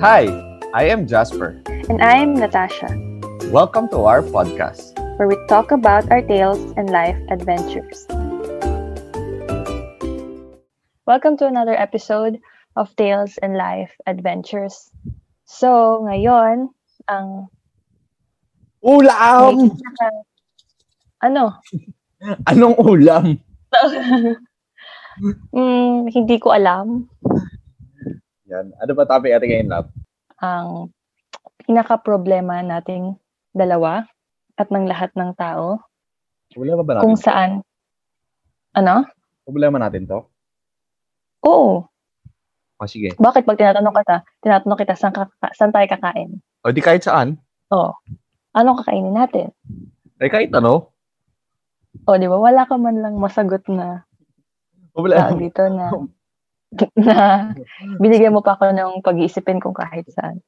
Hi, I am Jasper. And I'm Natasha, Welcome to our podcast. where we talk about our tales and life adventures. Welcome to another episode of Tales and Life Adventures. So, ngayon, ang Ulam! ano, Anong ulam? mm, hindi ko alam Yan. Ano ba topic natin ngayon, Lab? ang pinaka-problema nating dalawa at ng lahat ng tao Problema ba natin? kung saan ano? Problema natin to? Oo. O sige. Bakit pag tinatanong kita, tinatanong kita saan, kaka- saan tayo kakain? O di kahit saan. Oo. Anong kakainin natin? Eh kahit ano. O, di ba? Wala ka man lang masagot na Problema. tawag dito na na binigyan mo pa ako ng pag-iisipin kung kahit saan.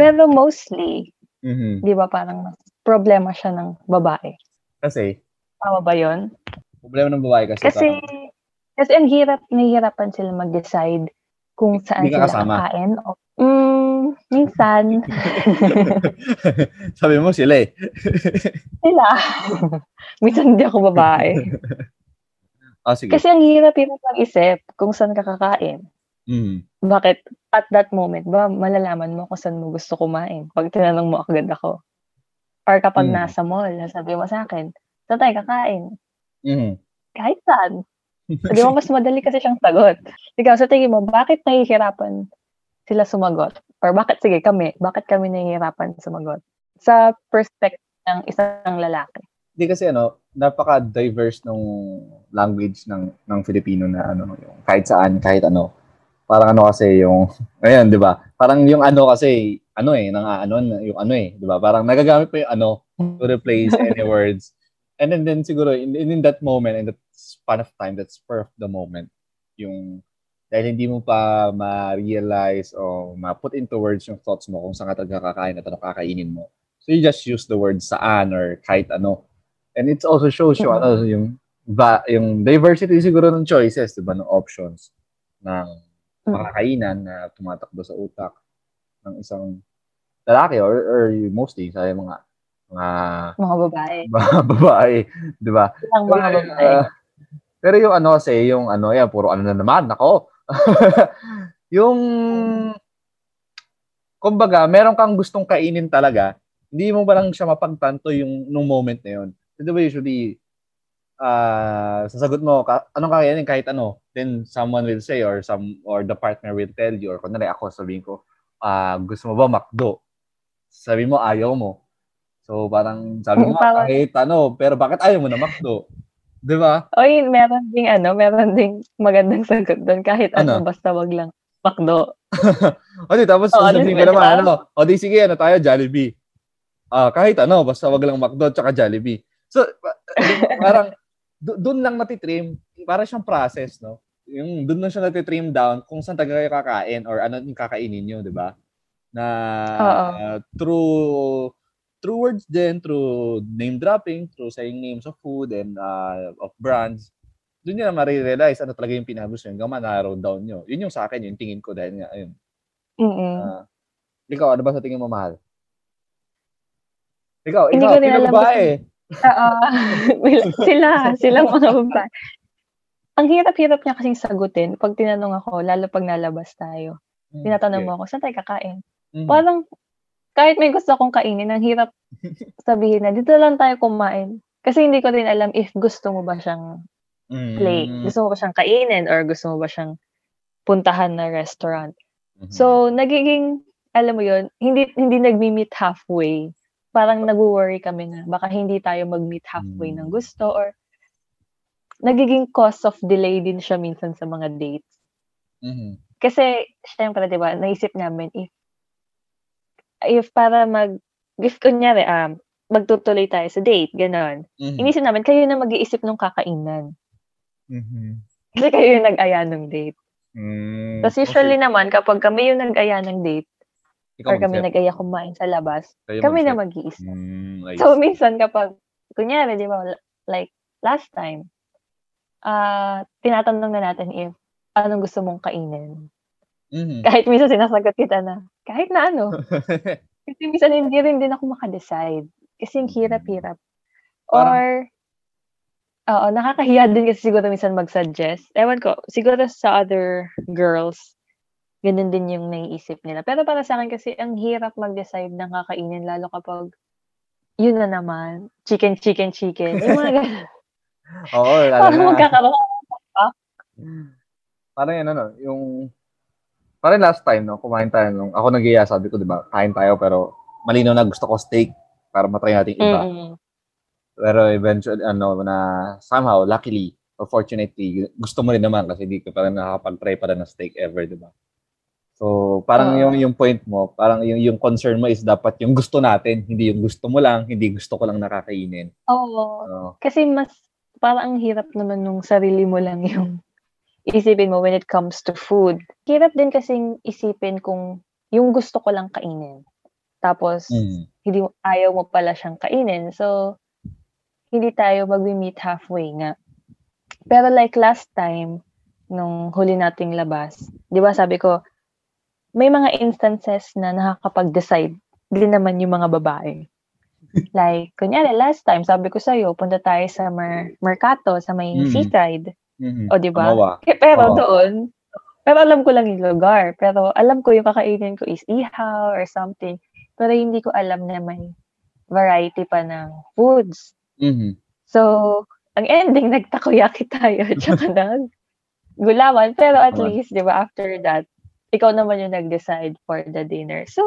Pero mostly, Mhm. di ba parang mas problema siya ng babae. Kasi, Tama ba yon? problema ng babae kasi. Kasi, parang- kasi ang hirap, nahihirapan sila mag-decide kung saan ka sila kasama. kakain. O, mm, minsan, Sabi mo sila eh. sila. minsan hindi ako babae. Ah, sige. Kasi ang hirap-hirap mag-isip kung saan ka kakain. Mhm. Bakit at that moment ba malalaman mo kung saan mo gusto kumain pag tinanong mo agad ako? Or kapag Mm. nasa mall, sabi mo sa akin, saan tayo kakain? Mhm. Kahit saan. Di ba mas madali kasi siyang sagot? Ikaw, sa tingin mo, bakit nahihirapan sila sumagot? Or bakit, sige, kami, bakit kami nahihirapan sumagot? Sa perspective ng isang lalaki. Hindi kasi ano, napaka-diverse nung language ng ng Filipino na ano, yung kahit saan, kahit ano. Parang ano kasi yung ayan, 'di ba? Parang yung ano kasi ano eh, nang ano yung ano eh, 'di ba? Parang nagagamit pa yung ano to replace any words. And then then siguro in, in that moment in that span of time, that spur of the moment, yung dahil hindi mo pa ma-realize o ma-put into words yung thoughts mo kung saan ka talaga kakain at ano kakainin mo. So you just use the word saan or kahit ano. And it also shows you ano yung ba, yung diversity siguro ng choices, 'di ba, ng options ng Mm. mga kainan na tumatakbo sa utak ng isang lalaki or, or mostly sa mga mga Mga babae. mga babae, 'di ba? Ilang mga Pero, babae. ah, pero yung ano kasi, yung ano, yan, puro ano na naman, nako. yung, kumbaga, meron kang gustong kainin talaga, hindi mo ba lang siya mapagtanto yung nung moment na yun. So, di ba usually, ah sasagot mo, ka, anong kakainin kahit ano, then someone will say or some or the partner will tell you or kunwari ako sabihin ko, ah gusto mo ba McDo? Sabi mo ayaw mo. So parang sabi mo Parang- kahit ano, pero bakit ayaw mo na McDo? 'Di ba? Oy, meron ding ano, meron ding magandang sagot doon kahit ano, Ano? basta wag lang makdo. O di, tapos ano sasabihin ko naman, diba? ano, o di sige, ano tayo, Jollibee. Ah, kahit ano, basta wag lang McDo tsaka Jollibee. So, pa- parang, do- doon lang natitrim, para siyang process, no? Yung doon lang siya natitrim down kung saan taga kayo kakain or ano yung kakainin nyo, di ba? Na uh, through through words din, through name dropping, through saying names of food and uh, of brands, doon nyo na marirealize ano talaga yung pinagusto nyo, hanggang ma-narrow down nyo. Yun yung sa akin, yung tingin ko dahil nga, ayun, Mm-mm. Ah, ikaw, ano ba sa tingin mo mahal? Ikaw, Hindi ikaw, ko alam babae? Oo. sila, silang mga babae. Ang hirap-hirap niya kasing sagutin pag tinanong ako, lalo pag nalabas tayo. Hmm, Tinatanong okay. mo ako, saan tayo kakain? Mhm. Parang, kahit may gusto akong kainin, ang hirap sabihin na, dito lang tayo kumain. Kasi hindi ko din alam if gusto mo ba siyang play. Mm. Gusto mo ba siyang kainin or gusto mo ba siyang puntahan na restaurant. Mhm. So, nagiging, alam mo yun, hindi, hindi nagmi-meet halfway. Parang nag-worry kami na baka hindi tayo mag-meet halfway ng gusto or nagiging cause of delay din siya minsan sa mga dates. Mhm. Kasi, syempre, di ba, naisip namin if if para mag, if kunyari, um, magtutuloy tayo sa date, ganon. Mhm. Inisip namin, kayo na mag-iisip ng kakainan. Mhm. Kasi kayo yung nag-aya ng date. Mm. Tapos usually naman, kapag kami yung nag-aya ng date, Ikaw or kami nag-aya kumain sa labas, Kayo kami na mag-set. mag-iisip. Mm, I So, minsan kapag, kunyari, di ba, like, last time, ah tinatanong na natin if anong gusto mong kainin. Mhm. Kahit minsan sinasagot kita na, Kahit na ano. Kasi minsan hindi rin din ako makadecide. Kasi yung hirap-hirap. Or, oo, nakakahiya din kasi siguro minsan mag-suggest. Ewan ko, siguro sa other girls, ganun din yung naiisip nila. Pero para sa akin kasi, ang hirap mag-decide ng kakainin, lalo kapag, yun na naman, chicken, chicken, chicken. Yung mga ganun. Oo, lalo Parang na. magkakaroon ng Parang yan, ano, yung, parang last time, no, kumain tayo nung, ako nag sabi ko, di ba, kain tayo, pero malinaw na gusto ko steak para matry natin iba. Mm-mm. Pero eventually, ano, na somehow, luckily, or fortunately, gusto mo rin naman kasi di ka pa rin nakakapag-try pa rin ng steak ever, di ba? So, parang Oo. yung yung point mo, parang yung yung concern mo is dapat yung gusto natin, hindi yung gusto mo lang, hindi gusto ko lang nakakainin. Oo. So, Kasi mas, parang ang hirap naman nung sarili mo lang yung isipin mo when it comes to food. Hirap din kasing isipin kung yung gusto ko lang kainin. Tapos, mm, hindi mo- ayaw mo pala siyang kainin. So, hindi tayo mag-meet halfway nga. Pero like last time, nung huli nating labas, di ba sabi ko, may mga instances na nakakapag-decide din naman yung mga babae. Like, kunyari, last time, sabi ko sa'yo, punta tayo sa Mer- Mercato, sa may Mm. seaside. mhm. O, di ba? Eh, Pero Oo. doon, pero alam ko lang yung lugar. Pero alam ko yung kakainin ko is ihaw or something. Pero hindi ko alam na may variety pa ng foods. Mhm. So, ang ending, nagtakoyaki tayo. Tsaka nag gulaman. Pero at least, di ba, after that, ikaw naman yung nag-decide for the dinner. So,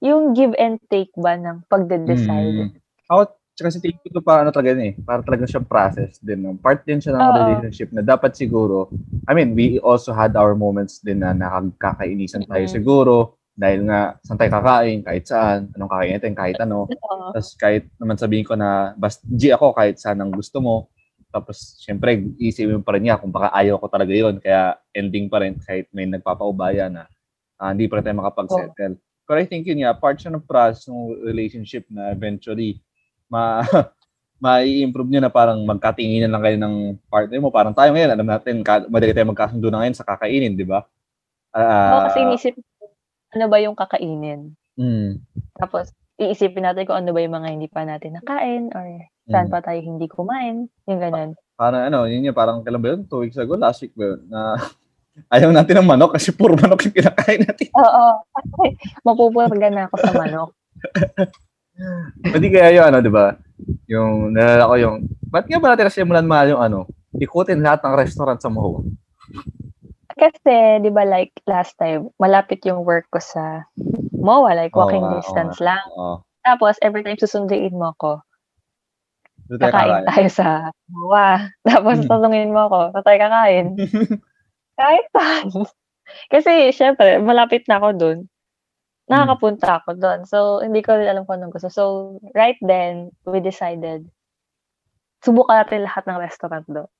yung give and take ba ng pagde-decide? Mm. Ako, tsaka si tingin ko pa ano talaga eh, para talaga siyang process din. No? Part din siya ng Oo. relationship na dapat siguro, I mean, we also had our moments din na nakakakainisan tayo Mm. siguro dahil nga saan tayo kakain, kahit saan, anong kakain natin, kahit ano. Tapos kahit naman sabihin ko na, basta G ako kahit saan ang gusto mo. Tapos, syempre, isipin mo pa rin niya kung baka ayaw ko talaga yon Kaya ending pa rin kahit may nagpapaubaya na ah, hindi pa rin tayo makapag-settle. Pero I think yun nga, part siya ng process ng relationship na eventually ma mai-improve niyo na parang magkatinginan lang kayo ng partner mo. Parang tayo ngayon, alam natin, ka, madali tayo magkasundo na ngayon sa kakainin, di ba? Oo, Ah, kasi inisip, ano ba yung kakainin? mm, Tapos, iisipin natin kung ano ba yung mga hindi pa natin nakain or saan mm. pa tayo hindi kumain. Yung ganun. Parang ano, yun yun, parang kailan ba yun? Two weeks ago, last week ba yun? Na ayaw natin ng manok kasi puro manok yung kinakain natin. Oo. Mapupurga na ako sa manok. Pwede kaya yung ano, di ba? Yung, nalala ko yung, ba't nga ba natin nasimulan mahal yung ano, ikutin lahat ng restaurant sa Moho? Kasi, di ba like last time, malapit yung work ko sa MOA, like Oo walking oo distance nga. lang. Oo. Tapos, every time susunduin mo ko, kakain tayo sa MOA. Tapos, Hmm. tatungin mo ko, tayo kakain. Kahit saan. Kasi, syempre, malapit na ako dun. Nakakapunta ako dun. So, hindi ko rin alam kung anong gusto. So, right then, we decided, subukan natin lahat ng restaurant doon.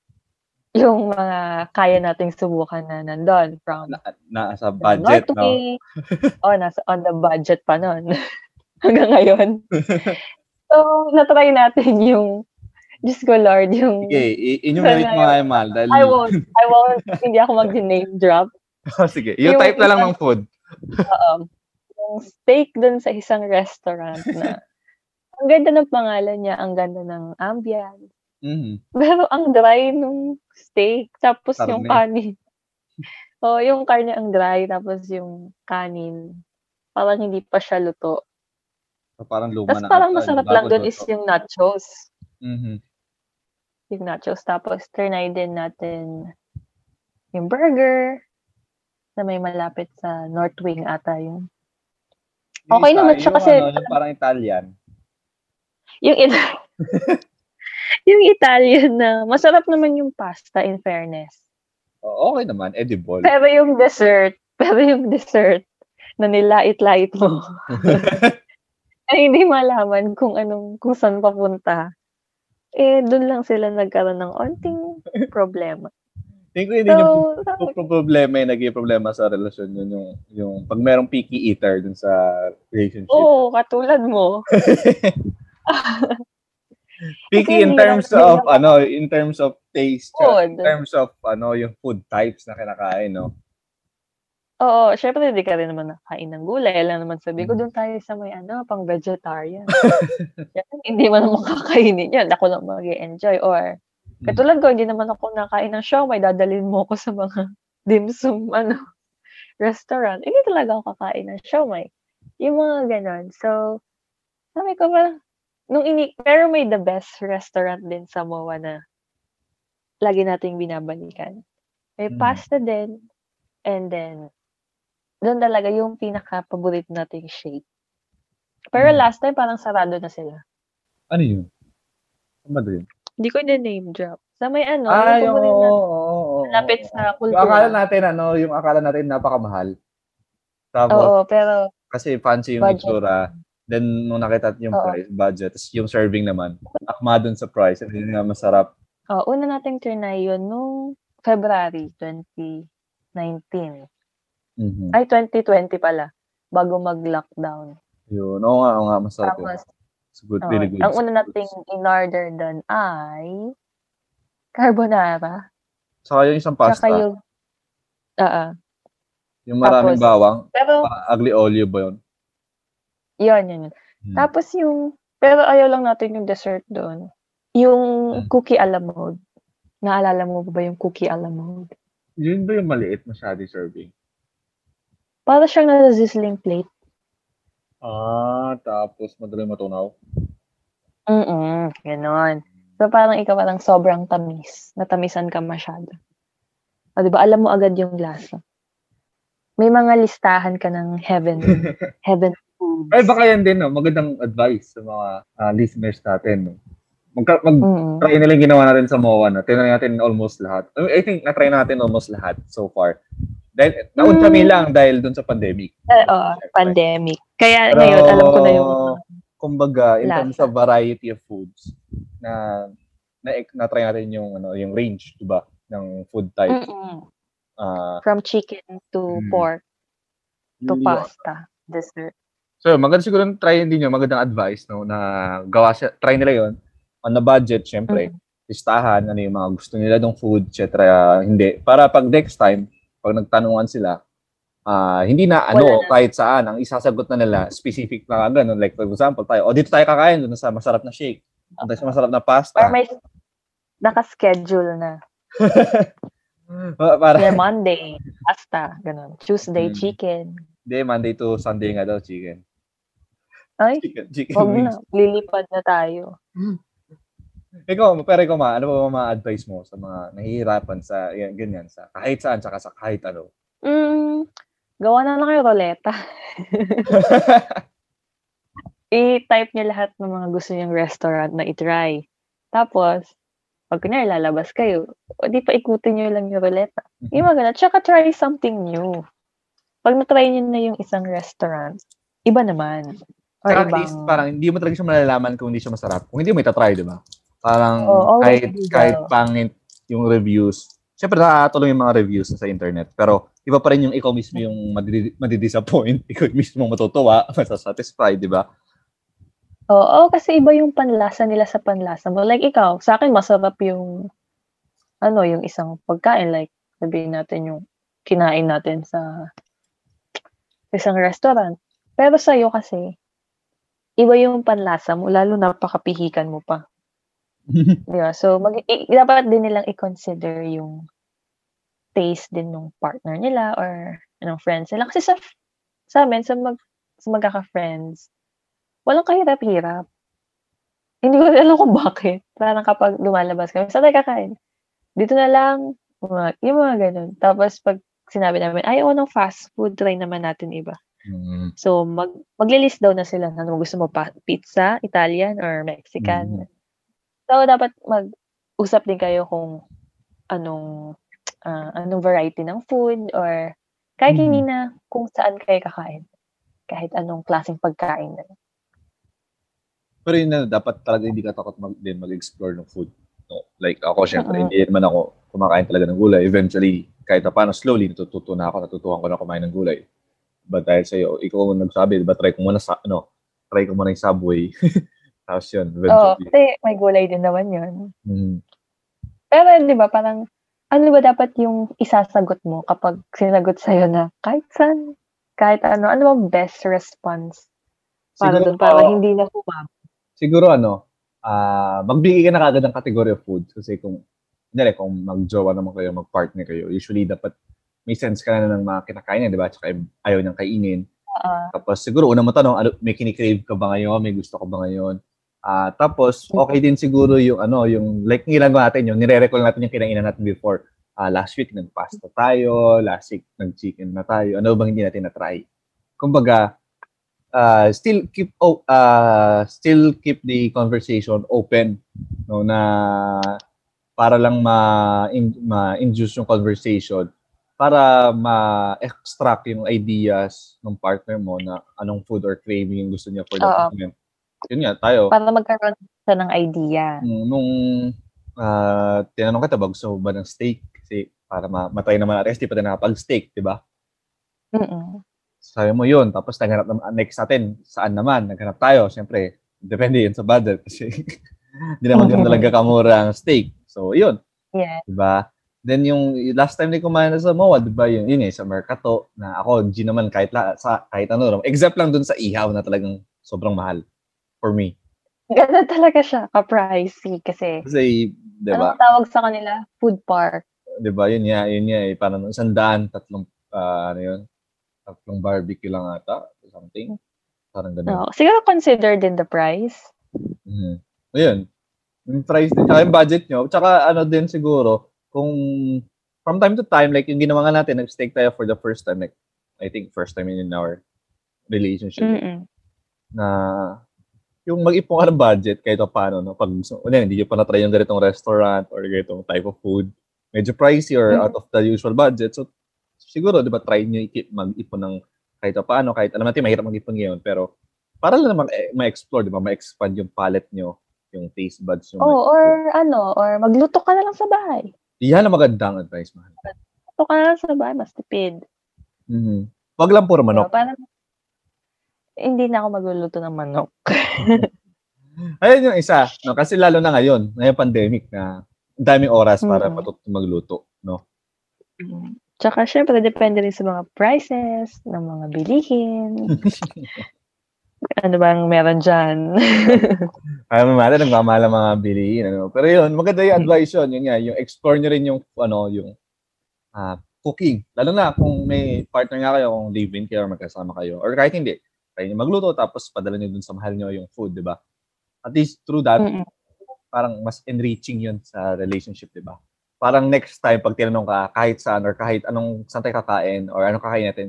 Yung mga kaya nating subukan na nandun. From na, na sa budget, no? Oh, nasa on the budget pa nun. Hanggang ngayon. so, natry natin yung, Diyos ko Lord, yung, Sige, i- enumerate mo nga mahal. Dahil, I won't, I won't, hindi ako mag-name drop. Oh, sige, yung, Yung type na lang ng food. Oo. yung steak dun sa isang restaurant na, ang ganda ng pangalan niya, ang ganda ng ambience. Mhm. Pero ang dry nung steak, tapos yung Karne. kanin. oh, yung karne ang dry, tapos yung kanin, parang hindi pa siya luto. So, parang luma Tapos na. parang masarap lang doon is yung nachos. Mhm. Yung nachos. Tapos, trinay din natin yung burger na may malapit sa North Wing ata yung Yung Okay isa, naman siya yung kasi- Ano, yung parang Italian. yung It- yung Italian na masarap naman yung pasta in fairness. Oh, okay naman, edible. Pero yung dessert, pero yung dessert na nilait-lait mo ay hindi malaman kung anong kung saan papunta. Eh doon lang sila nagkaroon ng onting problema. Tingin ko yun din yung So, problema yung naging problema sa relasyon yun yung yung pag merong picky eater dun sa relationship. Oo, katulad mo. picky in terms of ano, in terms of taste, tsaka in Food. terms of ano yung food types na kinakain, no. Oo, syempre hindi ka rin naman nakain ng gulay. Alam naman sabi ko, Mm. doon tayo sa may ano, pang vegetarian. Hindi mo naman kakainin yun. Ako lang mag enjoy Or, Mm. katulad ko, hindi naman ako nakain ng siomay. Dadalhin mo ako sa mga dim sum, ano, restaurant. Hindi talaga ako kakain ng siomay. Yung mga ganon. So, sabi ko ba, nung ini, pero may the best restaurant din sa MOA na lagi nating binabalikan. May Mm. pasta din. And then, doon talaga yung pinaka-paborito nating shake. Pero Mm. last time, parang sarado na sila. Ano yun? Ano ba yun? Hindi ko na-name drop. Sa may ano, Ah, yung yung, paborito oo, na oo, oo, malapit oo. sa Yung akala kultura. natin, ano, yung akala natin napakamahal. Tapos, Oo, pero kasi fancy yung budget. itsura. Then, nung nakita yung Oo. price, budget, tapos yung serving naman, akma dun sa price, hindi nga masarap. oh, una nating trinay yun nung February 2019. Mhm. Ay, 2020 pala. Bago mag-lockdown. Yun, oo nga, oo nga, masarap yun. Tapos, It's good, really good. ang una nating in-order doon ay carbonara. Saka yung isang pasta, Tsaka yung, oo. yung maraming tapos- bawang, Pero, ah, ugly olive ba yun? Yun, yun, yun. Hmm. Tapos yung, pero ayaw lang natin yung dessert doon. Yung Hmm. cookie a la mode. Naalala mo ba yung cookie a la mode? Yun ba yung maliit masyado serving? Para siyang nasa sizzling plate. Ah, tapos madali matunaw. Mm ganon. So parang ikaw parang sobrang tamis. Natamisan ka masyado. O, di ba? Alam mo agad yung lasa. May mga listahan ka ng heaven, heaven. Ay, baka yan din, no? magandang advice sa mga ah, listeners natin. No? Mag, mag Mm. try nila yung ginawa natin sa MOA. No? Tinry natin almost lahat. I, mean, I think na-try natin almost lahat so far. Dahil, naun Mm. kami lang dahil dun sa pandemic. Eh, oo, pandemic. Kaya Pero, ngayon, alam ko na yung kumbaga, in terms of variety of foods, na na, na try natin yung ano yung range, 'di ba, ng food type. Mm-mm. Ah, from chicken to Mm. pork to pasta, dessert. So, maganda siguro try din yun, magandang advice no na gawa siya, try nila 'yon on the budget, syempre. Mm. Listahan ano yung mga gusto nila ng food, etc. Hindi para pag next time pag nagtanungan sila, ah hindi na ano Wala na. kahit saan ang isasagot na nila specific na ganun like for example tayo, o dito tayo kakain doon sa masarap na shake. Doon sa masarap na pasta. Or may naka-schedule na. Pa- para Kaya Monday, pasta, ganun. Tuesday, Mm. chicken. Hindi, Monday to Sunday nga daw, chicken. Ay, Chicken, chicken wag wings. na. Lilipad na tayo. Ikaw, pero ikaw ma, ano ba mga advice mo sa mga nahihirapan sa yan, ganyan, sa kahit saan, saka sa kahit ano? Mm, gawa na lang kayo roleta. I-type niyo lahat ng mga gusto niyong restaurant na i-try. Tapos, pag kunyari lalabas kayo, o di pa ikutin niyo lang yung roleta. Yung mga ganun. Tsaka try something new. Pag na-try niyo na yung isang restaurant, iba naman. Or Saka at least, parang hindi mo talaga siya malalaman kung hindi siya masarap. Kung hindi mo itatry, di ba? Parang always kahit, kahit pangit yung reviews. Siyempre, nakakatulong yung mga reviews sa internet. Pero, iba pa rin yung ikaw mismo yung madidi- madidisappoint. Ikaw mismo matutuwa, masasatisfy, di ba? Oo, kasi iba yung panlasa nila sa panlasa mo. Like ikaw, sa akin masarap yung ano, yung isang pagkain like sabihin natin yung kinain natin sa isang restaurant. Pero sa iyo kasi iba yung panlasa mo, lalo napakapihikan mo pa. Di ba? So mag i- dapat din nilang i-consider yung taste din ng partner nila or ng friends nila kasi sa sa amin sa mag sa magkaka-friends walang kahirap-hirap. Hindi ko alam kung bakit. Parang kapag lumalabas kami, saan tayo kakain? Dito na lang, mga, yung mga ganun. Tapos pag sinabi namin, ayaw ng fast food, try naman natin iba. Mm. So, mag, maglilist daw na sila na ano gusto mo pa, pizza, Italian, or Mexican. So, dapat mag-usap din kayo kung anong ah, anong variety ng food or kahit Mhm. hindi na kung saan kayo kakain. Kahit anong klaseng pagkain na. Pero yun na, dapat talaga hindi ka takot mag, din mag-explore ng food. No? Like ako, syempre, Oo. hindi naman ako kumakain talaga ng gulay. Eventually, kahit na paano, slowly, natututo na ako, natutuhan ko na kumain ng gulay. But dahil sa'yo, ikaw ang nagsabi, diba, try ko muna sa, ano, try ko muna yung Subway. Tapos yun, Oo, eventually. kasi may gulay din naman yun. Mhm. Pero di ba, parang ano ba dapat yung isasagot mo kapag sinagot sa'yo na kahit saan, kahit ano, ano bang best response para Siguro doon, para po- hindi na humaba? siguro ano, ah magbigay ka na kagad ng category of foods kasi kung Kunyari, kung mag-jowa naman kayo, mag-partner kayo, usually dapat may sense ka na ng mga kinakain niya, di ba? Tsaka ayaw niyang kainin. Oo. Tapos siguro una mo tanong, ano, may kinikrave ka ba ngayon? May gusto ka ba ngayon? Ah, tapos okay din siguro yung ano, yung like ginagawa natin, yung nire-recall natin yung kinainan natin before. Ah, last week nag-pasta tayo, last week nag-chicken na tayo. Ano bang hindi natin na-try? Kumbaga, ah, still keep oh, ah, still keep the conversation open no na para lang ma in- ma-induce yung conversation para ma-extract yung ideas ng partner mo na anong food or craving yung gusto niya for that moment. Yun nga, tayo. Para magkaroon siya ng idea. Nung, nung ah, tinanong kita gusto mo ba ng steak? Kasi para ma- matry naman natin, kasi di pa tayo nakapag-steak, di ba? Mm-mm. Sabi mo yun, tapos naghanap naman, next natin, saan naman? Naghanap tayo, siyempre, depende yun sa budget kasi hindi naman yun talaga kamura ang steak. So, yun, Yeah. di ba? Then yung last time na kumain na sa MOA, di ba, yun, yun eh, sa Mercato, na ako, G naman, kahit, la, sa, kahit ano, except lang dun sa ihaw na talagang sobrang mahal for me. Ganun talaga siya, ka-pricey. Kasi, Kasi, di ba, anong tawag sa kanila? Food park. di ba, yun nga, yun nga, eh, parang isang daan, tatlong, ah, ano yun, tatlong barbecue lang ata, something. Parang ganun. No. Siguro consider din the price. Mhm. Ayun. Yung price din, tsaka yung budget nyo. Tsaka ano din siguro, kung from time to time, like yung ginawa nga natin, nag-steak tayo for the first time, like, I think first time in our relationship, Mm-mm. na yung mag-ipon ka ng budget kahit pa paano, no? Pag gusto, ano, hindi nyo pa na-try yung ganitong restaurant or ganitong type of food, medyo pricey or Mhm. out of the usual budget. So, siguro, di ba, try nyo i-keep mag-ipon ng kahit pa paano, kahit alam natin, mahirap mag-ipon ngayon, pero para lang naman eh, ma-explore, di ba, ma-expand yung palette nyo, yung taste buds nyo. Oh, or ano, or magluto ka na lang sa bahay. Yan ang magandang advice, mahal. Magluto ka na lang sa bahay, mas tipid. Mhm. Wag lang puro manok. So, parang, hindi na ako magluluto ng manok. Ayun yung isa, no? Kasi lalo na ngayon, ngayong pandemic na daming oras para Mhm. matuto magluto, no? Tsaka, syempre, depende rin sa mga prices ng mga bilihin. ano bang meron dyan? Mo natin, nagmamahal ang mga bilihin, ano? Pero yun, maganda yung advice yun, yun nga, yung explore nyo rin yung, ano, yung ah, cooking. Lalo na kung may partner nga kayo, kung live-in kayo or magkasama kayo, or kahit hindi, kayo nyo magluto, tapos padala nyo dun sa mahal nyo yung food, di ba? At least through that, Mm-mm. parang mas enriching yun sa relationship, di ba? Parang next time, pag tinanong ka, kahit saan, or kahit anong, saan tayo kakain, or anong kakain natin,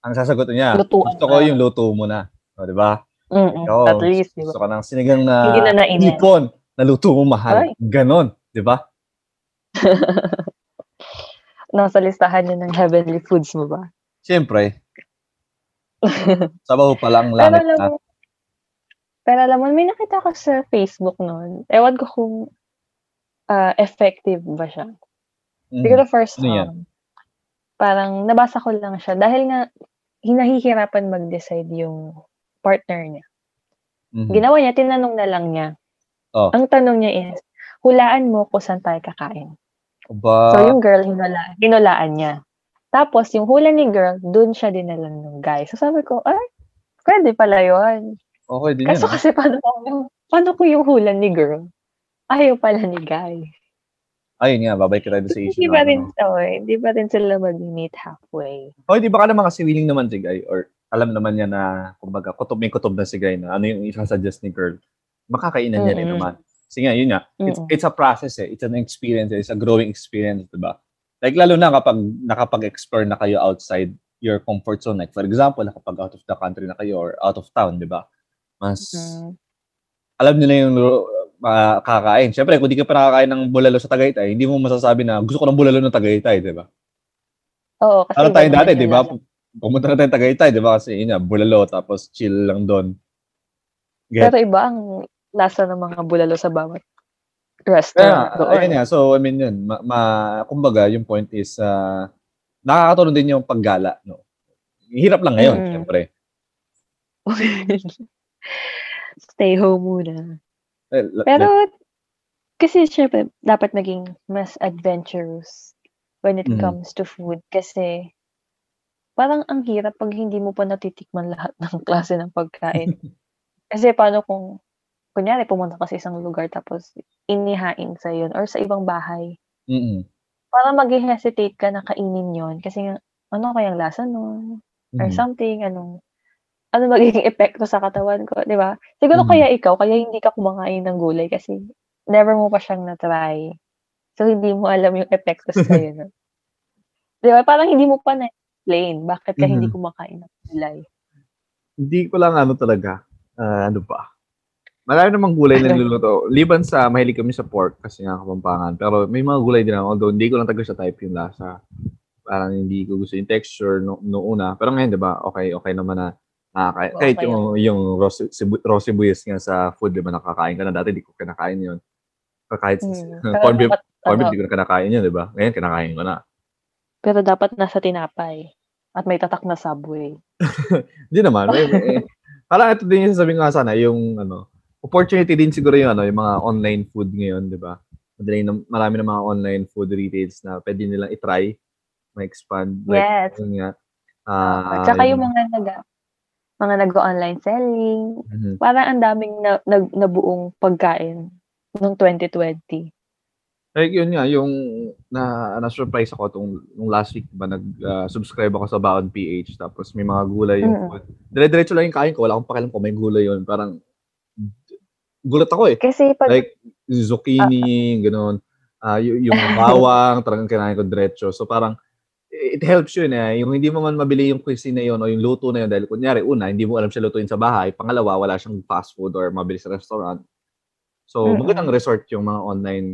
ang sasagot niya, Lutuan gusto ko yung luto mo na. O, di ba? Mm-mm. Ikaw, At least, di ba? gusto ka ng sinigang na Hindi na nainin. ipon na luto mo mahal. Ay. Ganon, di ba? Nasa listahan yun ng heavenly foods mo ba? Siyempre. Sabaw pa lang Pero alam na. mo, pero alam mo, may nakita ko sa Facebook noon. Ewan ko kung ah, effective ba siya. Mm. Siguro first Ano yan? um, parang nabasa ko lang siya dahil nga hinahihirapan mag-decide yung partner niya. Mhm. Ginawa niya, tinanong na lang niya. Oh. Ang tanong niya is, hulaan mo kung saan tayo kakain. Aba, So yung girl, hinula, hinulaan niya. Tapos yung hula ni girl, dun siya dinala ng guy. So sabi ko, ay, pwede pala yun. okay din Kaso yan. ah. kasi paano, paano ko yung hula ni girl? Ayaw pala ni guy. Ayun nga, babalik ka tayo sa issue. Hindi na pa ano. rin, oh, hindi pa rin sila mag-meet halfway. O, di ba ka naman kasi willing naman si Guy or alam naman niya na, kumbaga, kutob may kutob na si Guy na ano yung isasuggest ni girl. Makakainan niya rin Mm-mm. naman. Kasi nga, yun nga, it's, Mm-mm. it's a process eh. It's an experience. eh. It's a growing experience, di ba? Like, lalo na kapag nakapag-explore na kayo outside your comfort zone. Like, for example, nakapag out of the country na kayo or out of town, di ba? Mas, Mm. alam nyo na yung uh, kakain. Siyempre, kung di ka pa nakakain ng bulalo sa Tagaytay, hindi mo masasabi na gusto ko ng bulalo ng Tagaytay, di ba? Oo, kasi Ano tayo dati, di ba? nila. Pumunta na tayo Tagaytay, di ba? Kasi yun nga, bulalo, tapos chill lang doon. Get? Pero iba ang lasa ng mga bulalo sa bawat restaurant doon. ayun nga, so I mean yun, ma, ma- kumbaga, yung point is, uh, nakakatulong din yung paggala, no? Hirap lang ngayon, Mm. siyempre. Stay home muna. Eh, la- Pero, kasi syempre, dapat maging mas adventurous when it Mhm. comes to food kasi parang ang hirap 'pag hindi mo pa natitikman lahat ng klase ng pagkain. Kasi paano kung kunyari pumunta ka sa isang lugar tapos inihain sa'yo yun or sa ibang bahay. Mm. Parang maghe-hesitate ka na kainin yun kasi nga, ano kayang lasa nun or Mhm. something, anong ano magiging epekto sa katawan ko, 'di ba? Siguro Mhm. kaya ikaw, kaya hindi ka kumakain ng gulay kasi never mo pa siyang na-try. So, hindi mo alam yung epekto sa'yo nun. 'Di ba, parang hindi mo pa na-explain bakit ka hindi Mhm. kumakain ng gulay. Hindi ko lang ano talaga, ah, ano ba, marami namang gulay na niluluto. Liban sa mahilig kami sa pork kasi nga Kapampangan, pero may mga gulay din ako, although hindi ko lang talaga siya type yung lasa. Parang hindi ko gusto yung texture no, no una. Pero ngayon, di ba, okay, okay naman na. Oo, Kahit kaya. yung, yung sibu- raw sibuyas nga sa food, di ba, nakakain ka na. Dati di ko kinakain yun. Kahit Mm. sa beef, dapat corned beef, ano, di ko na kinakain yun, di ba? Ngayon, kinakain ko na. pero dapat nasa tinapay at may tatak na Subway. Hindi naman. eh, eh, parang ito din yung sasabihin ko nga sana, yung ano, opportunity din siguro yung ano, yung mga online food ngayon, di ba? Madali na, marami na mga online food retails na pwede nilang itry, ma-expand. Like, Yes. yun nga. At Ah, saka yung mga nag mga nag-o-online selling, Mhm. parang ang daming na, nag, nabuong pagkain noong 2020. Like yun nga, yung na, na-surprise ako tong nung last week ba nag-subscribe ako sa Baon PH tapos may mga gulay yung Mm. Dire-diretso lang yung kain ko, wala akong pakialam kung may gulay yun. Parang gulat ako eh. Kasi pag Like zucchini, gano'n. Ah, y- yung bawang, talagang kinain ko diretso. So parang it helps yun eh. Yung hindi mo man mabili yung cuisine na yun o yung luto na yun dahil kunyari, una, hindi mo alam siya lutuin sa bahay. Pangalawa, wala siyang fast food or mabili sa restaurant. So, Mm-mm. magandang resort yung mga online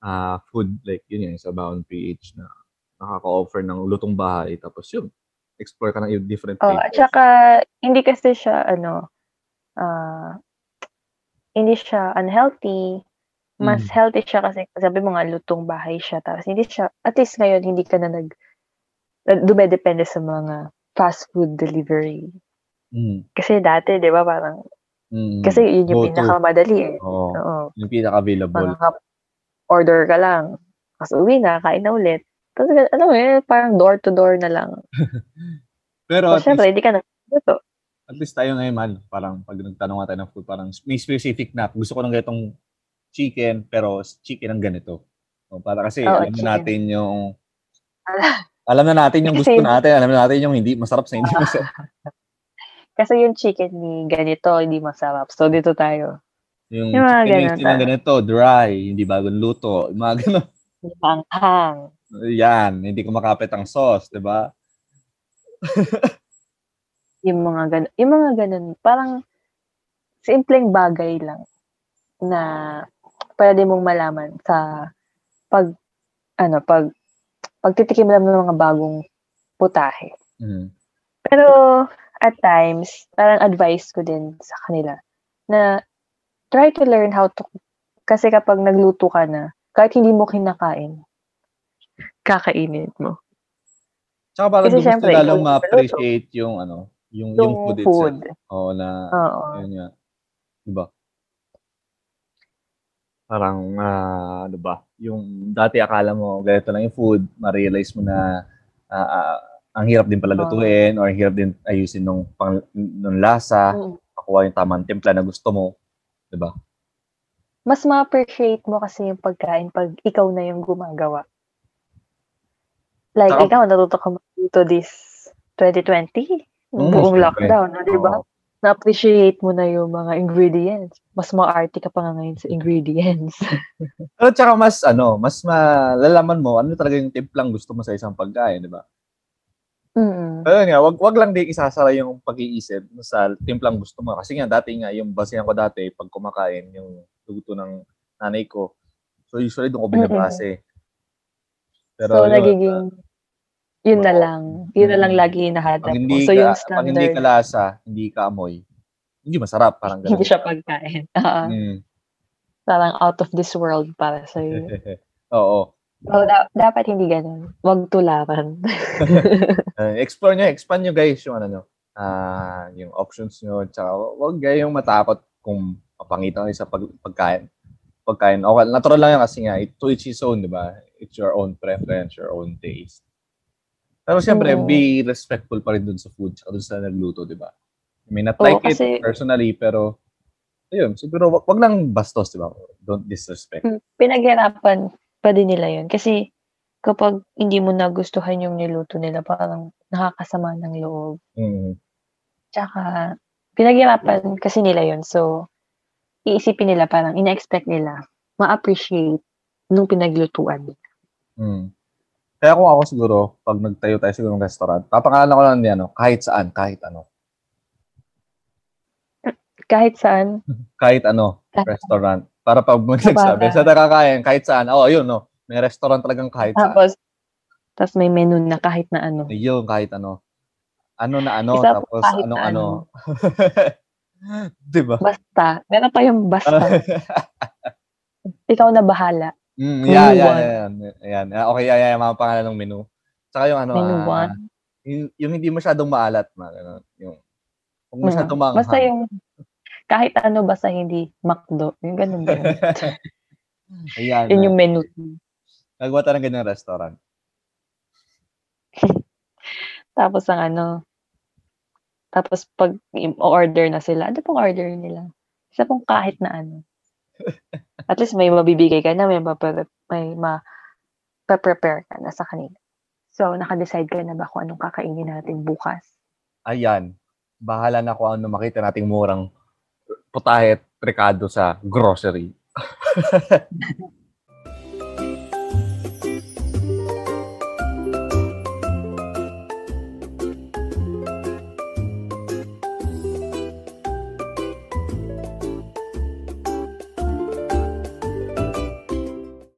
ah, food like yun yung sa Baon PH na nakaka-offer ng lutong bahay. Tapos yun, explore ka ng different oh, at places. saka hindi kasi siya ano ah hindi siya unhealthy. Mas Mm. healthy siya kasi sabi mo nga lutong bahay siya tapos hindi siya at least ngayon hindi ka na nag na- dumedepende sa mga fast food delivery. Mm. Kasi dati, 'di ba, parang Mm. kasi yun yung Go-to. pinakamadali eh. Oo. Oo. Yung pinaka-available. Mga order ka lang. Tapos uwi na, kain na ulit. Tapos, mo yun, parang door to door na lang. Pero So, syempre, hindi ka na luto. at least tayo ngayon, man, parang pag nagtanong tayo ng food, parang may specific na, gusto ko ng ganitong chicken, pero chicken ang ganito. O, para kasi Oo, alam na natin yung, Ala. alam na natin yung gusto natin, alam na natin yung hindi masarap sa hindi masarap. Kasi yung chicken ni ganito, hindi masarap. So, dito tayo. Yung Yung mga ganun pa. ganito, dry, hindi bagong luto, yung mga ganun. Hanghang. Yan, hindi kumakapit ang sauce, di ba? Yung mga ganun. Yung mga ganun. Parang simpleng bagay lang na pwede mong malaman sa pag ano, pag pagtitikim lang ng mga bagong putahe. Mm. Pero at times, parang advice ko din sa kanila na try to learn how to cook. Kasi kapag nagluto ka na, kahit hindi mo kinakain, kakainin mo. Tsaka parang Kasi gusto syempre, lalong ma-appreciate yung ano, yung, yung, Yung food, food. itself. Oo, na, Oo. yun nga. Diba? Parang, ah, ano ba, yung dati akala mo, ganito lang yung food, ma-realize mo na Ah, ah, ang hirap din pala lutuin or ang hirap din ayusin nung, pang, nung lasa, Mm. makuha yung tamang timpla na gusto mo. Diba? Mas ma-appreciate mo kasi yung pagkain pag ikaw na yung gumagawa. Like, Saka- ikaw, natuto ka magluto this 2020? Mm, buong syempre. lockdown, no, di ba? Oo. Na-appreciate mo na yung mga ingredients. Mas ma-arte ka pa nga ngayon sa ingredients. Pero tsaka mas, ano, mas malalaman mo ano talaga yung timplang gusto mo sa isang pagkain, di ba? Mm Pero nga, wag, wag lang din isasara yung pag-iisip sa timplang gusto mo. Kasi nga, dati nga, yung basehan ko dati, pag kumakain, yung luto ng nanay ko. So, usually doon ko binabase. so, yun, nagiging, yun na lang. Yun na lang lagi hinahanap mo. hindi, So, yung ka, pag hindi standard, ka lasa, hindi ka amoy, hindi masarap. Parang hindi ganun. siya pagkain. Oo. Mm. Parang out of this world para sa'yo. Oo. So, da- dapat hindi ganun. Huwag tularan. Uh, explore nyo, expand nyo guys yung ano nyo, ah yung options nyo. Tsaka wag kayong matakot kung mapangitan kayo sa pag, pagkain. pagkain. Okay, natural lang yan kasi nga, it, to each his own, di ba? It's your own preference, your own taste. Pero siyempre, Oo. be respectful pa rin dun sa food, tsaka dun sa nagluto, di ba? I may not Oo, like kasi- it personally, pero ayun, siguro wag, wag lang bastos, di ba? Don't disrespect. Hmm, Pinaghirapan din nila yun. Kasi kapag hindi mo nagustuhan yung niluto nila, parang nakakasama ng loob. Mm. Tsaka, pinaghirapan kasi nila yun. So, iisipin nila parang, ina-expect nila, ma-appreciate nung pinaglutuan nila. Mm. Kaya kung ako siguro, pag nagtayo tayo siguro ng restaurant, papangalan ko lang din, ano, kahit saan, kahit ano. Kahit saan, Kahit ano, Kahit- restaurant. Para pag may nagsabi, sa nakakain, kahit saan. Oh, ayun, no. May restaurant talagang kahit saan. tapos, tapos may menu na kahit na ano. Ayun, kahit ano. Ano na ano, Isa tapos anong ano. Di ba? Basta. Meron pa yung basta. Ikaw na bahala. Mm, yeah, yeah, yeah, yeah. Ah, Okay, yeah, yeah, mga pangalan ng menu. Tsaka yung ano, Menu ah, one. yung, yung hindi masyadong maalat, mga ganun. Yung, kung Mm. masyadong manghang. Basta yung, kahit ano, basta hindi McDo. Yung ganun din. Ayan. Yun yung menu. Nagawa tayo ng ganyang restaurant. Tapos ang ano, tapos pag order na sila, ano pong order nila? Isa pong kahit na ano. At least may mabibigay ka na, may, mapre- may ma prepare ka na sa kanila. So, naka-decide ka na ba kung anong kakainin natin bukas? Ayan. Bahala na kung ano makita nating murang putahe at rekado sa grocery.